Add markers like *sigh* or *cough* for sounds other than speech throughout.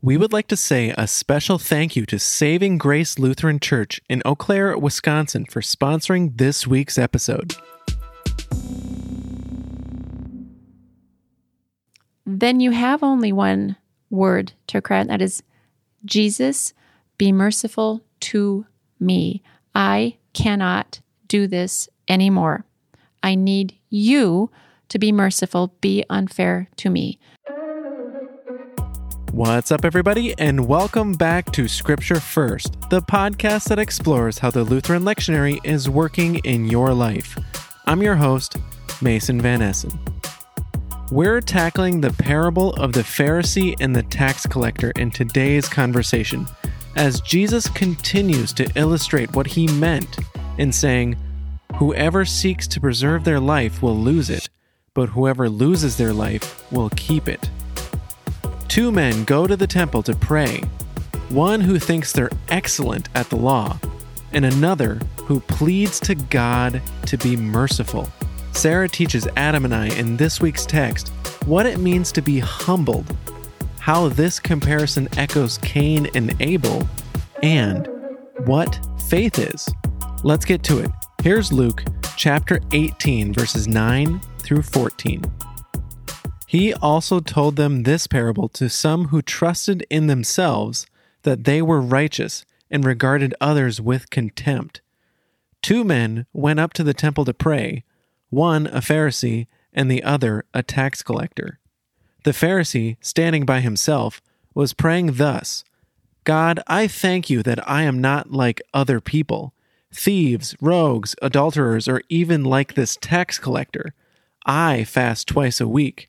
We would like to say a special thank you to Saving Grace Lutheran Church in Eau Claire, Wisconsin for sponsoring this week's episode. Then you have only one word to cry, and that is Jesus, be merciful to me. I cannot do this anymore. I need you to be merciful, be unfair to me. What's up, everybody, and welcome back to Scripture First, the podcast that explores how the Lutheran lectionary is working in your life. I'm your host, Mason Van Essen. We're tackling the parable of the Pharisee and the tax collector in today's conversation as Jesus continues to illustrate what he meant in saying, Whoever seeks to preserve their life will lose it, but whoever loses their life will keep it. Two men go to the temple to pray one who thinks they're excellent at the law, and another who pleads to God to be merciful. Sarah teaches Adam and I in this week's text what it means to be humbled, how this comparison echoes Cain and Abel, and what faith is. Let's get to it. Here's Luke chapter 18, verses 9 through 14. He also told them this parable to some who trusted in themselves that they were righteous and regarded others with contempt. Two men went up to the temple to pray, one a Pharisee and the other a tax collector. The Pharisee, standing by himself, was praying thus God, I thank you that I am not like other people, thieves, rogues, adulterers, or even like this tax collector. I fast twice a week.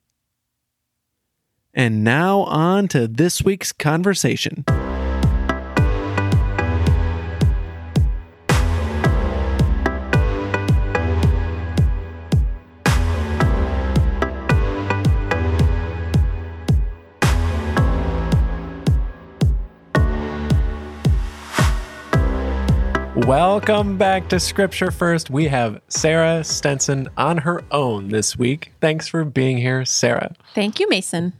And now on to this week's conversation. Welcome back to Scripture First. We have Sarah Stenson on her own this week. Thanks for being here, Sarah. Thank you, Mason.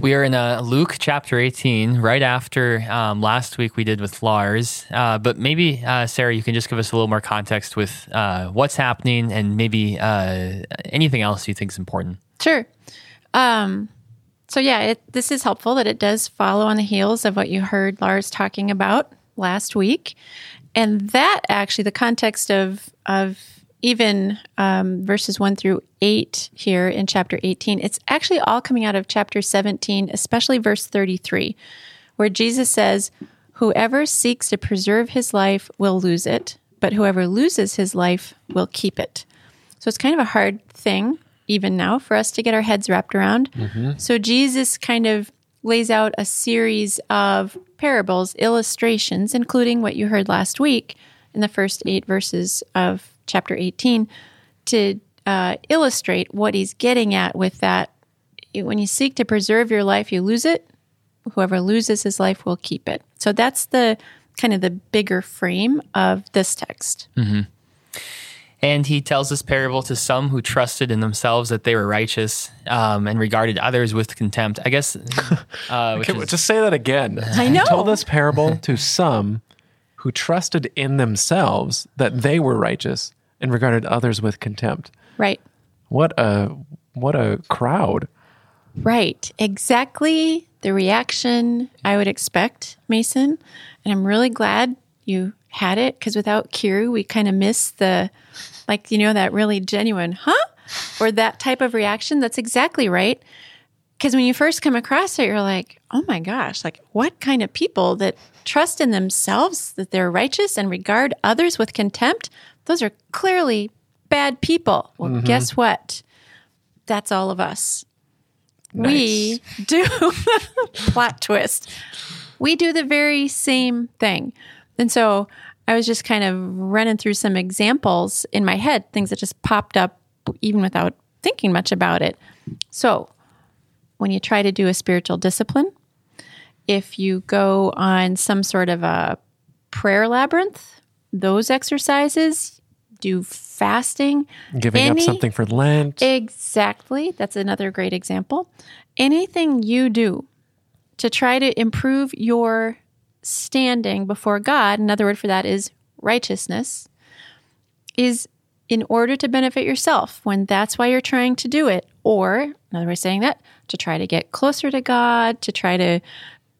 We are in uh, Luke chapter 18, right after um, last week we did with Lars. Uh, but maybe, uh, Sarah, you can just give us a little more context with uh, what's happening and maybe uh, anything else you think is important. Sure. Um, so, yeah, it, this is helpful that it does follow on the heels of what you heard Lars talking about last week. And that actually, the context of, of even um, verses 1 through 8 here in chapter 18, it's actually all coming out of chapter 17, especially verse 33, where Jesus says, Whoever seeks to preserve his life will lose it, but whoever loses his life will keep it. So it's kind of a hard thing, even now, for us to get our heads wrapped around. Mm-hmm. So Jesus kind of lays out a series of parables, illustrations, including what you heard last week in the first eight verses of chapter 18 to uh, illustrate what he's getting at with that. When you seek to preserve your life, you lose it. Whoever loses his life will keep it. So that's the kind of the bigger frame of this text. Mm-hmm. And he tells this parable to some who trusted in themselves that they were righteous um, and regarded others with contempt. I guess. *laughs* Uh, okay, is, just say that again. I know. He told this parable to some who trusted in themselves that they were righteous and regarded others with contempt. Right. What a what a crowd. Right. Exactly the reaction I would expect, Mason. And I'm really glad you had it because without Kiru, we kind of miss the, like, you know, that really genuine, huh? Or that type of reaction. That's exactly right. Because when you first come across it, you're like, oh my gosh, like what kind of people that trust in themselves that they're righteous and regard others with contempt? Those are clearly bad people. Well, mm-hmm. guess what? That's all of us. Nice. We do, *laughs* plot twist. We do the very same thing. And so I was just kind of running through some examples in my head, things that just popped up even without thinking much about it. So when you try to do a spiritual discipline, if you go on some sort of a prayer labyrinth, those exercises, do fasting, Giving any- up something for Lent. Exactly. That's another great example. Anything you do to try to improve your standing before God, another word for that is righteousness, is in order to benefit yourself when that's why you're trying to do it. Or, another way of saying that, to try to get closer to God, to try to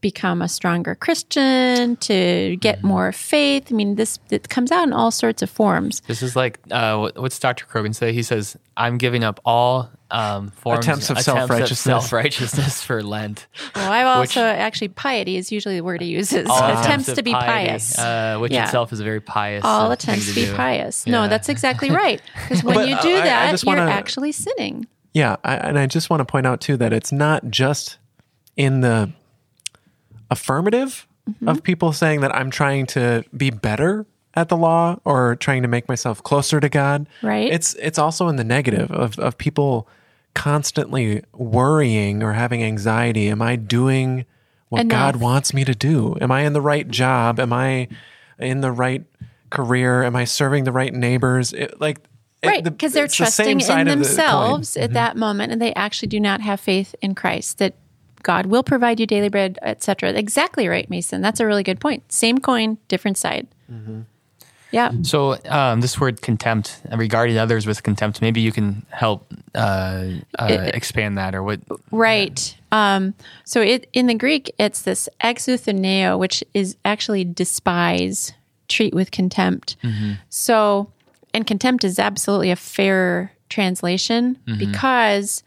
become a stronger Christian, to get more faith. I mean, this it comes out in all sorts of forms. This is like uh, what- what's Dr. Krogan say? He says, "I'm giving up all um, forms Attempts of self-righteousness. self-righteousness for Lent. *laughs* Well, I've Which- also actually piety is usually the word he uses. All attempts of to be piety, pious. uh, which Yeah. itself is a very pious. All uh, attempts thing to be do. pious. Yeah. No, that's exactly right. *laughs* Because when But, you uh, do I- I that, just you're actually sinning. Yeah, I, and I just want to point out too that it's not just in the affirmative Mm-hmm. of people saying that I'm trying to be better at the law or trying to make myself closer to God. Right. It's it's also in the negative of of people constantly worrying or having anxiety. Am I doing what God wants me to do? Am I in the right job? Am I in the right career? Am I serving the right neighbors? It, like Right. the- Because they're it's the trusting in of the themselves at that moment and they actually do not have faith in Christ that God will provide you daily bread, etc. Exactly right, Mason. That's a really good point. Same coin, different side. Mm-hmm. Yeah. So um, this word contempt, uh, regarding others with contempt, maybe you can help uh, uh, It- expand that or what? Right. Um, so it in the Greek, it's this exutheneo, which is actually despise, treat with contempt. So, and contempt is absolutely a fair translation because,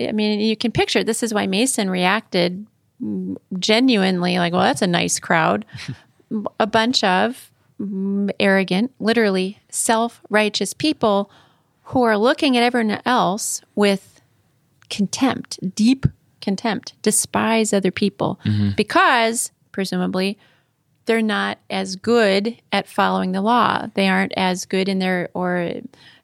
I mean, you can picture this is why Mason reacted genuinely like, well, that's a nice crowd. *laughs* a bunch of arrogant, literally self righteous people who are looking at everyone else with contempt, deep contempt, despise other people mm-hmm. because presumably they're not as good at following the law. They aren't as good in their or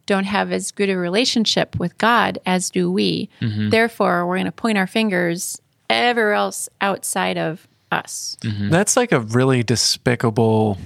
don't have as good a relationship with God as do we. Therefore, we're going to point our fingers ever else outside of us. That's like a really despicable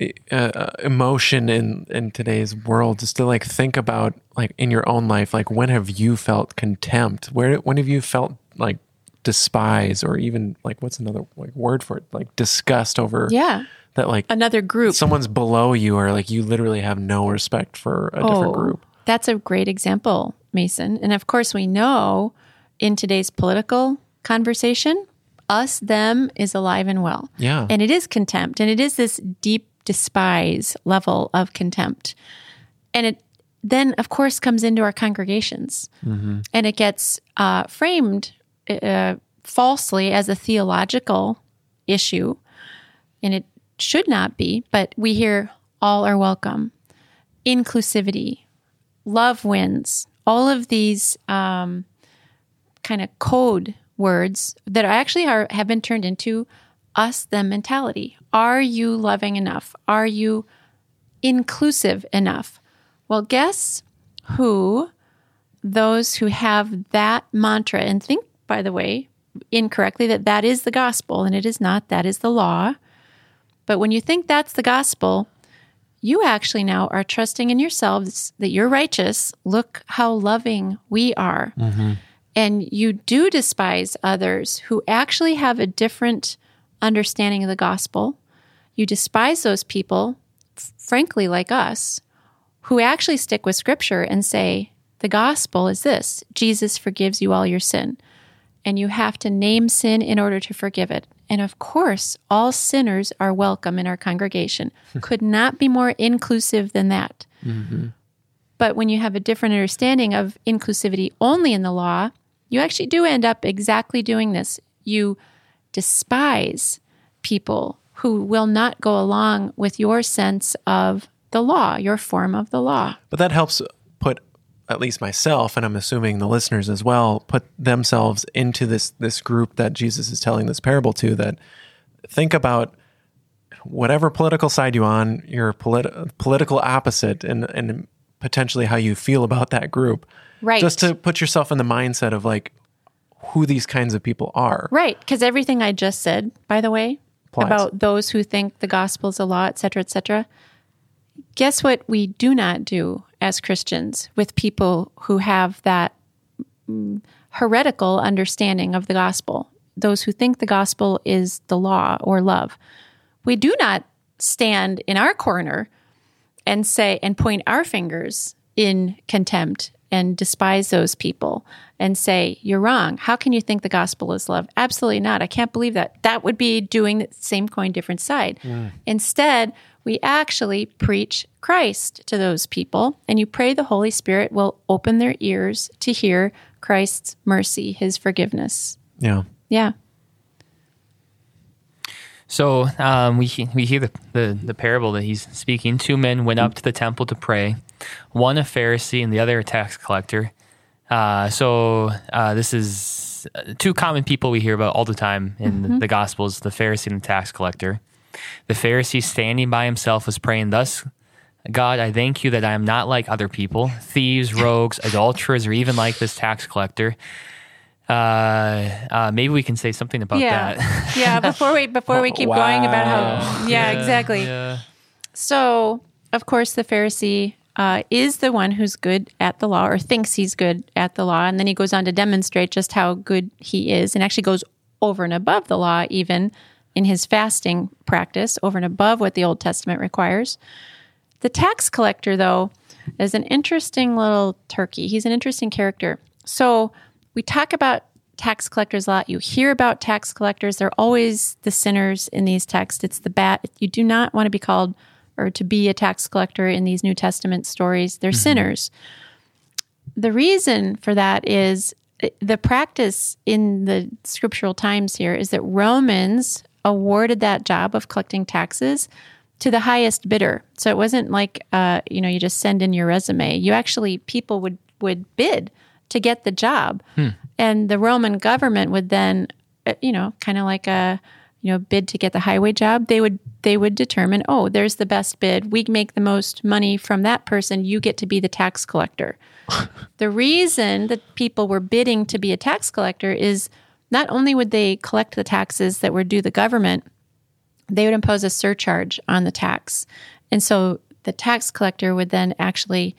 uh, uh, emotion in in today's world. Just to like think about like in your own life, like when have you felt contempt? Where when have you felt like despise or even like what's another like word for it? Like disgust over Yeah. That like Another group. someone's below you or like you literally have no respect for a different group. That's a great example, Mason. And of course, we know in today's political conversation, us, them is alive and well. Yeah. And it is contempt. And it is this deep despise level of contempt. And it then, of course, comes into our congregations. And it gets uh, framed uh, falsely as a theological issue. And it should not be, but we hear all are welcome, inclusivity, love wins, all of these um, kind of code words that actually are have been turned into us them mentality. Are you loving enough? Are you inclusive enough? Well, guess who those who have that mantra and think by the way incorrectly that that is the gospel and it is not that is the law. But when you think that's the gospel, you actually now are trusting in yourselves that you're righteous. Look how loving we are. Mm-hmm. And you do despise others who actually have a different understanding of the gospel. You despise those people, frankly, like us, who actually stick with scripture and say, the gospel is this Jesus forgives you all your sin. And you have to name sin in order to forgive it. And of course, all sinners are welcome in our congregation. *laughs* Could not be more inclusive than that. Mm-hmm. But when you have a different understanding of inclusivity only in the law, you actually do end up exactly doing this. You despise people who will not go along with your sense of the law, your form of the law. But that helps put at least myself, and I'm assuming the listeners as well, put themselves into this this group that Jesus is telling this parable to. That think about whatever political side you're on, your polit- political opposite, and and potentially how you feel about that group. Right. Just to put yourself in the mindset of like who these kinds of people are. Right. Because everything I just said, by the way, Applies. about those who think the gospel is a law, et cetera, et cetera. Guess what we do not do as Christians with people who have that mm, heretical understanding of the gospel, those who think the gospel is the law or love. We do not stand in our corner and say and point our fingers in contempt and despise those people and say, You're wrong. How can you think the gospel is love? Absolutely not. I can't believe that. That would be doing the same coin, different side. Instead, we actually preach Christ to those people, and you pray the Holy Spirit will open their ears to hear Christ's mercy, his forgiveness. Yeah. Yeah. So um, we we hear the, the the parable that he's speaking. Two men went up to the temple to pray, one a Pharisee and the other a tax collector. Uh, so uh, this is uh, two common people we hear about all the time in the Gospels: the Pharisee and the tax collector. The Pharisee, standing by himself, was praying thus. God, I thank you that I am not like other people, thieves, rogues, adulterers, or even like this tax collector. Uh, uh, maybe we can say something about Yeah. that. yeah. *laughs* Before we before we keep going about how yeah, exactly. Yeah. So, of course, the Pharisee uh, is the one who's good at the law or thinks he's good at the law. And then he goes on to demonstrate just how good he is and actually goes over and above the law, even in his fasting practice, over and above what the Old Testament requires. The tax collector, though, is an interesting little turkey. He's an interesting character. So we talk about tax collectors a lot. You hear about tax collectors. They're always the sinners in these texts. It's the bat. You do not want to be called or to be a tax collector in these New Testament stories. They're sinners. The reason for that is uh, the practice in the scriptural times here is that Romans awarded that job of collecting taxes to the highest bidder. So it wasn't like uh, you know you just send in your resume. You actually people would would bid to get the job, and the Roman government would then uh, you know kind of like a you know bid to get the highway job. They would they would determine oh there's the best bid. We make the most money from that person. You get to be the tax collector. *laughs* the reason that people were bidding to be a tax collector is not only would they collect the taxes that were due the government they would impose a surcharge on the tax. And so the tax collector would then actually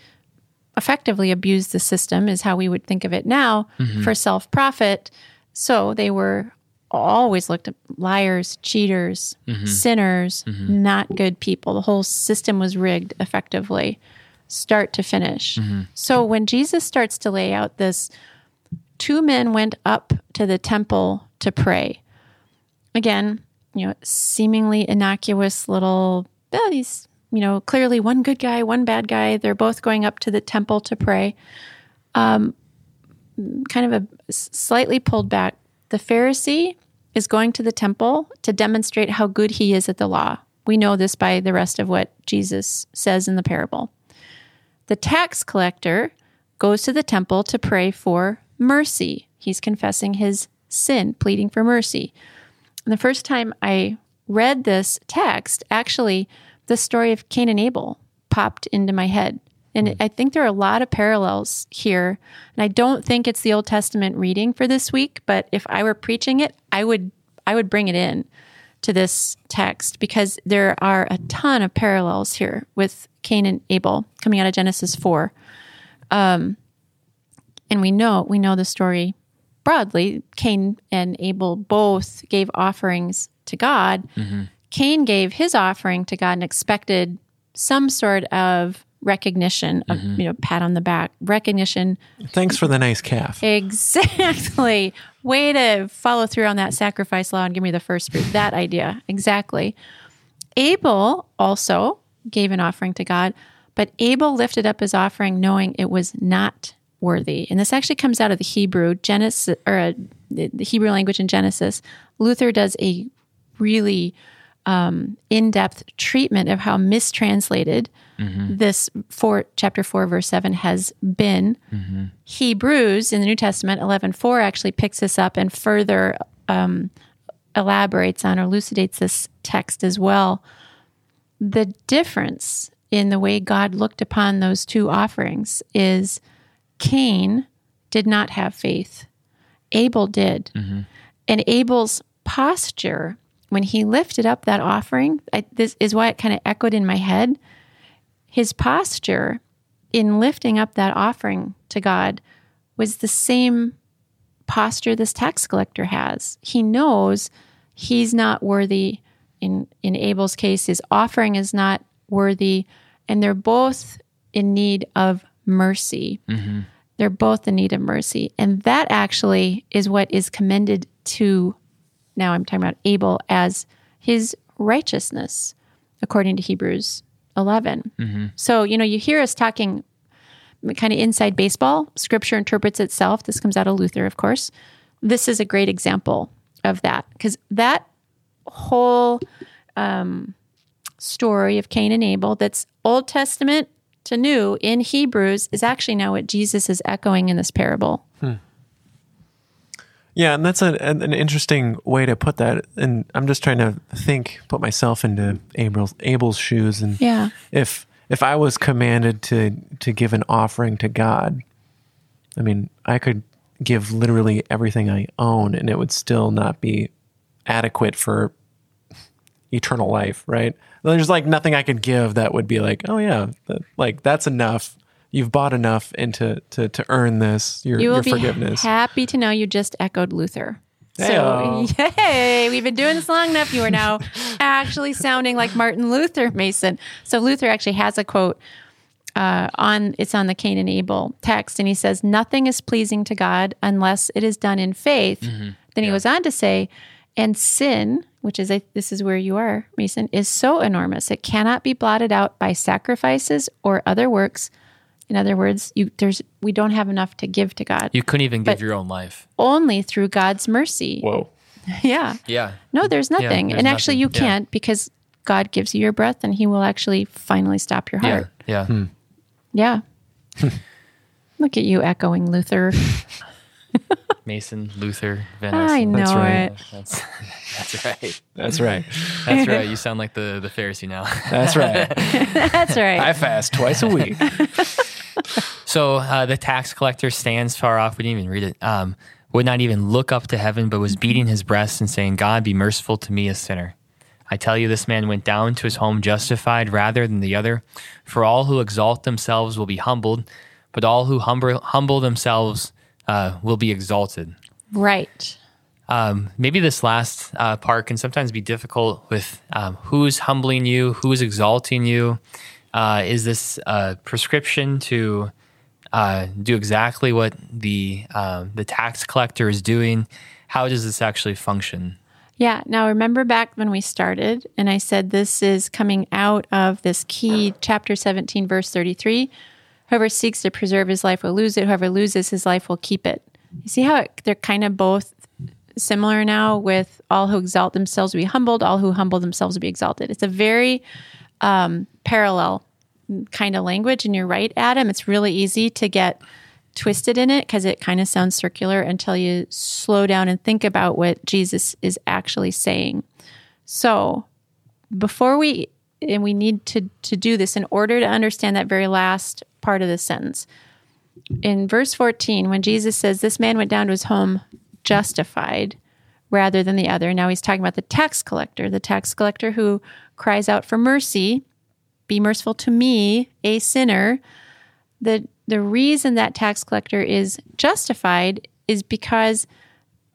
effectively abuse the system, is how we would think of it now, mm-hmm. for self profit. So they were always looked at liars, cheaters, mm-hmm. sinners, mm-hmm. not good people. The whole system was rigged effectively, start to finish. So when Jesus starts to lay out this, two men went up to the temple to pray. Again, you know, seemingly innocuous little, oh, these, you know, clearly one good guy, one bad guy. They're both going up to the temple to pray. Um, kind of a slightly pulled back. The Pharisee is going to the temple to demonstrate how good he is at the law. We know this by the rest of what Jesus says in the parable. The tax collector goes to the temple to pray for mercy. He's confessing his sin, pleading for mercy. And the first time I read this text, actually, the story of Cain and Abel popped into my head. And I think there are a lot of parallels here. And I don't think it's the Old Testament reading for this week, but if I were preaching it, I would I would bring it in to this text because there are a ton of parallels here with Cain and Abel coming out of Genesis 4. Um, and we know we know the story broadly. Cain and Abel both gave offerings to God. Mm-hmm. Cain gave his offering to God and expected some sort of recognition of mm-hmm. you know pat on the back recognition Thanks for the nice calf. Exactly. Way to follow through on that sacrifice law and give me the first fruit. That idea. Exactly. Abel also gave an offering to God, but Abel lifted up his offering knowing it was not worthy. And this actually comes out of the Hebrew Genesis or uh, the Hebrew language in Genesis. Luther does a really um, in-depth treatment of how mistranslated this four chapter 4 verse 7 has been hebrews in the new testament 11.4 actually picks this up and further um, elaborates on or elucidates this text as well the difference in the way god looked upon those two offerings is cain did not have faith abel did and abel's posture when he lifted up that offering I, this is why it kind of echoed in my head his posture in lifting up that offering to God was the same posture this tax collector has. He knows he's not worthy. In in Abel's case, his offering is not worthy, and they're both in need of mercy. They're both in need of mercy, and that actually is what is commended to. Now I'm talking about Abel as his righteousness, according to Hebrews 11. So, you know, you hear us talking kind of inside baseball. Scripture interprets itself. This comes out of Luther, of course. This is a great example of that because that whole um, story of Cain and Abel that's Old Testament New in Hebrews is actually now what Jesus is echoing in this parable. Hmm. Yeah, and that's a, an, an interesting way to put that. And I'm just trying to think, put myself into Abel's, Abel's shoes, and Yeah. if if I was commanded to to give an offering to God, I mean, I could give literally everything I own, and it would still not be adequate for eternal life, right? There's like nothing I could give that would be like, oh yeah, that, like that's enough. You've bought enough into to to earn this your You will your be forgiveness. happy to know you just echoed Luther. So, Heyo. yay, we've been doing this long enough. You are now *laughs* actually sounding like Martin Luther Mason. So, Luther actually has a quote uh, on it's on the Cain and Abel text, and he says, Nothing is pleasing to God unless it is done in faith. Then he goes on to say, And sin, which is, a, this is where you are, Mason, is so enormous, it cannot be blotted out by sacrifices or other works. In other words, you, there's we don't have enough to give to God You couldn't even give your own life. only through God's mercy. Whoa. *laughs* Yeah. Yeah. No, there's nothing. there's and actually, you nothing. Yeah. can't because God gives you your breath and He will actually finally stop your Yeah. heart. Yeah. Yeah. Hmm. *laughs* Look at you echoing Luther. *laughs* Mason, Luther, Van I Essen. know That's right. it. That's, *laughs* that's right. That's right. That's right. *laughs* You sound like the, the Pharisee now. That's right. *laughs* That's right. I fast twice a week. So uh, the tax collector stands far off. We didn't even read it. Um, would not even look up to heaven, but was beating his breast and saying, God, be merciful to me, a sinner. I tell you, this man went down to his home justified rather than the other. For all who exalt themselves will be humbled, but all who humble, humble themselves uh, will be exalted. right. Um, maybe this last uh, part can sometimes be difficult with um, who's humbling you, who's exalting you. Uh, is this a prescription to uh, do exactly what the um, the tax collector is doing? How does this actually function? Yeah. Now, remember back when we started, and I said this is coming out of this key chapter 17, verse 33. Whoever seeks to preserve his life will lose it. Whoever loses his life will keep it. You see how it, they're kind of both similar now with all who exalt themselves will be humbled, all who humble themselves will be exalted. It's a very um, parallel kind of language. And you're right, Adam. It's really easy to get twisted in it because it kind of sounds circular until you slow down and think about what Jesus is actually saying. So, before we and we need to to do this in order to understand that very last part of the sentence. In verse 14, when Jesus says this man went down to his home justified rather than the other. Now he's talking about the tax collector, the tax collector who cries out for mercy, be merciful to me, a sinner. The the reason that tax collector is justified is because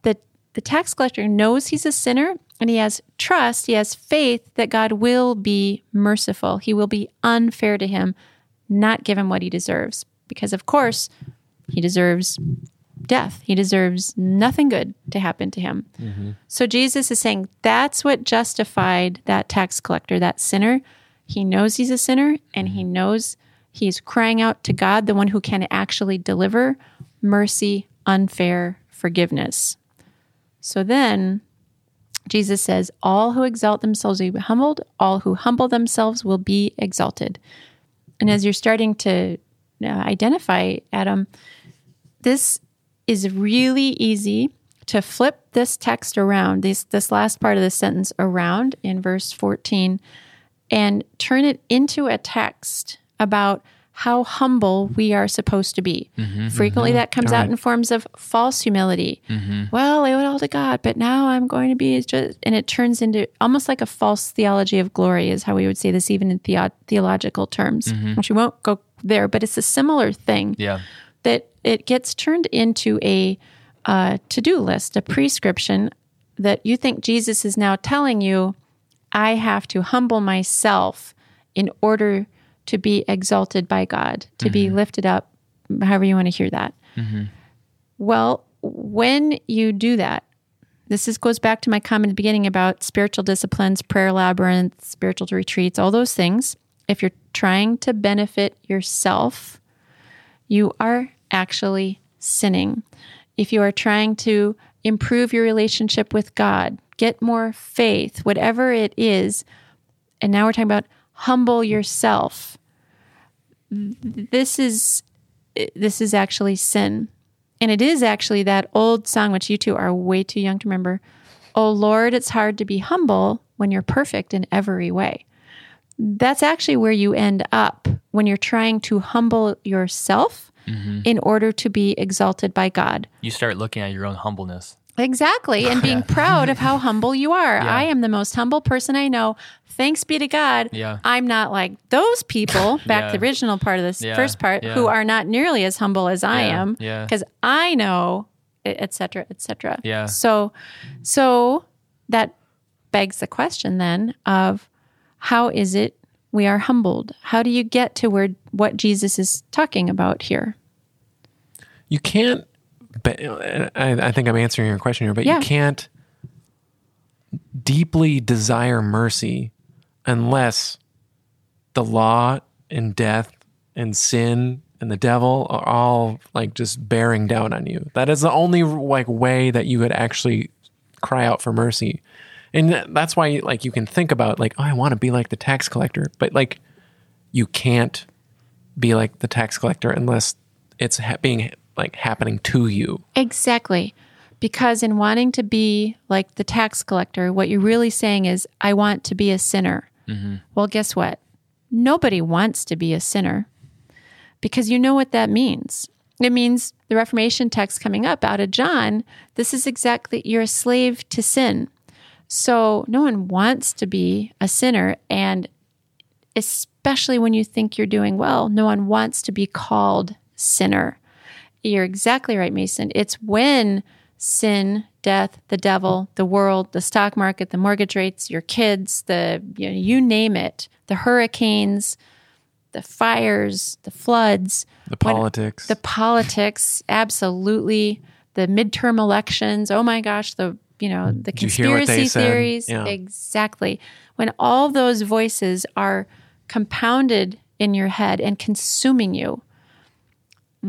the the tax collector knows he's a sinner and he has trust, he has faith that God will be merciful. He will be unfair to him, not give him what he deserves. Because of course, he deserves death. He deserves nothing good to happen to him. Mm-hmm. So Jesus is saying that's what justified that tax collector, that sinner. He knows he's a sinner and he mm-hmm. knows he's crying out to God, the one who can actually deliver mercy, unfair forgiveness. So then Jesus says, All who exalt themselves will be humbled, all who humble themselves will be exalted. And as you're starting to uh, identify, Adam, this is really easy to flip this text around, this, this last part of the sentence around in verse 14, and turn it into a text about how humble we are supposed to be. Mm-hmm, Frequently, mm-hmm. that comes out Right. in forms of false humility. Mm-hmm. Well, I owe it all to God, but now I'm going to be just, and it turns into almost like a false theology of glory, is how we would say this even in theo- theological terms, which we won't go there, but it's a similar thing Yeah. that it gets turned into a uh, to do list, a prescription that you think Jesus is now telling you, I have to humble myself in order to be exalted by God, to be mm-hmm. lifted up, however you want to hear that. Mm-hmm. Well, when you do that, this is, goes back to my comment at the beginning about spiritual disciplines, prayer labyrinths, spiritual retreats, all those things. If you're trying to benefit yourself, you are actually sinning. If you are trying to improve your relationship with God, get more faith, whatever it is, and now we're talking about humble yourself. This is this is actually sin. And it is actually that old song which you two are way too young to remember. Oh Lord, it's hard to be humble when you're perfect in every way that's actually where you end up when you're trying to humble yourself mm-hmm. in order to be exalted by God. You start looking at your own humbleness. Exactly. And being *laughs* proud of how humble you are. Yeah. I am the most humble person I know. Thanks be to God. Yeah. I'm not like those people, *laughs* back Yeah. to the original part of this first part, who are not nearly as humble as I am. Yeah. Because I know, et cetera, et cetera. Yeah. So, so that begs the question then of how is it we are humbled? How do you get to where what Jesus is talking about here? You can't. But uh, I, I think I'm answering your question here, but Yeah. you can't deeply desire mercy unless the law and death and sin and the devil are all like just bearing down on you. That is the only like way that you would actually cry out for mercy. And that's why like you can think about like, oh, I want to be like the tax collector, but like you can't be like the tax collector unless it's ha- being like happening to you. Exactly. Because in wanting to be like the tax collector, what you're really saying is, I want to be a sinner. Mm-hmm. Well, guess what? Nobody wants to be a sinner because you know what that means. It means the Reformation text coming up out of John, this is exactly, you're a slave to sin. So no one wants to be a sinner. And especially when you think you're doing well, no one wants to be called sinner. You're exactly right, Mason. It's when sin, death, the devil, the world, the stock market, the mortgage rates, your kids, the you, know, you name it, the hurricanes, the fires, the floods, The when- politics. the politics, absolutely, the midterm elections. Oh my gosh, the you know the Did you hear what they conspiracy theories. Yeah. Exactly. When all those voices are compounded in your head and consuming you,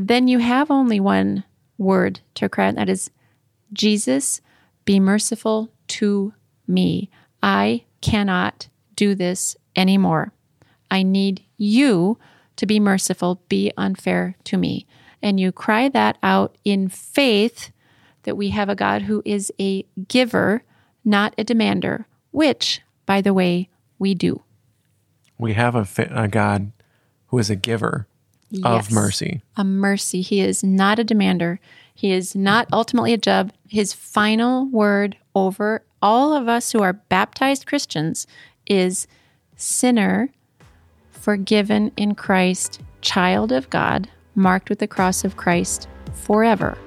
then you have only one word to cry, and that is Jesus, be merciful to me. I cannot do this anymore. I need you to be merciful, be unfair to me. And you cry that out in faith that we have a God who is a giver, not a demander, which, by the way, we do. we have a, a God who is a giver of mercy. a mercy. He is not a demander. He is not ultimately a judge. His final word over all of us who are baptized Christians is sinner, forgiven in Christ, child of God, marked with the cross of Christ forever.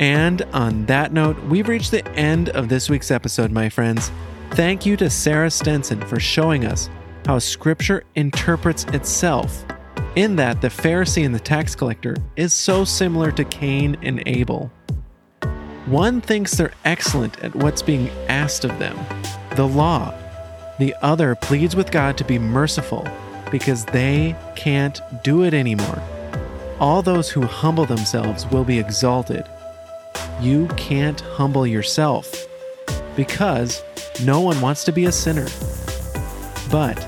And on that note, we've reached the end of this week's episode, my friends. Thank you to Sarah Stenson for showing us how Scripture interprets itself, in that the Pharisee and the tax collector is so similar to Cain and Abel. One thinks they're excellent at what's being asked of them, the law. The other pleads with God to be merciful because they can't do it anymore. all those who humble themselves will be exalted. You can't humble yourself because no one wants to be a sinner. But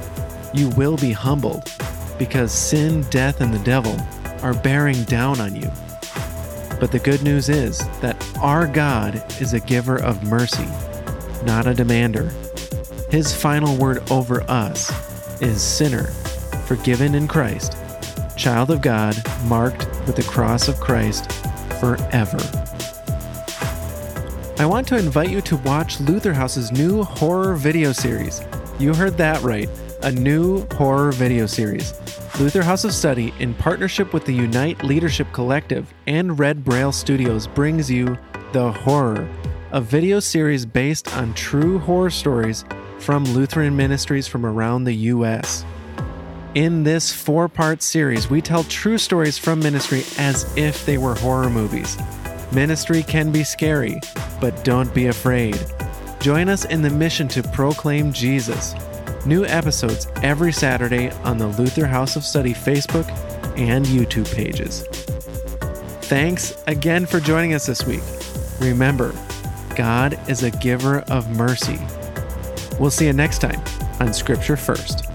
you will be humbled because sin, death, and the devil are bearing down on you. But the good news is that our God is a giver of mercy, not a demander. His final word over us is sinner, forgiven in Christ, child of God, marked with the cross of Christ forever. I want to invite you to watch Luther House's new horror video series. You heard that right, a new horror video series. Luther House of Study, in partnership with the Unite Leadership Collective and Red Braille Studios, brings you The Horror, a video series based on true horror stories from Lutheran ministries from around the U.S. In this four part series, we tell true stories from ministry as if they were horror movies. Ministry can be scary, but don't be afraid. Join us in the mission to proclaim Jesus. New episodes every Saturday on the Luther House of Study Facebook and YouTube pages. Thanks again for joining us this week. Remember, God is a giver of mercy. We'll see you next time on Scripture First.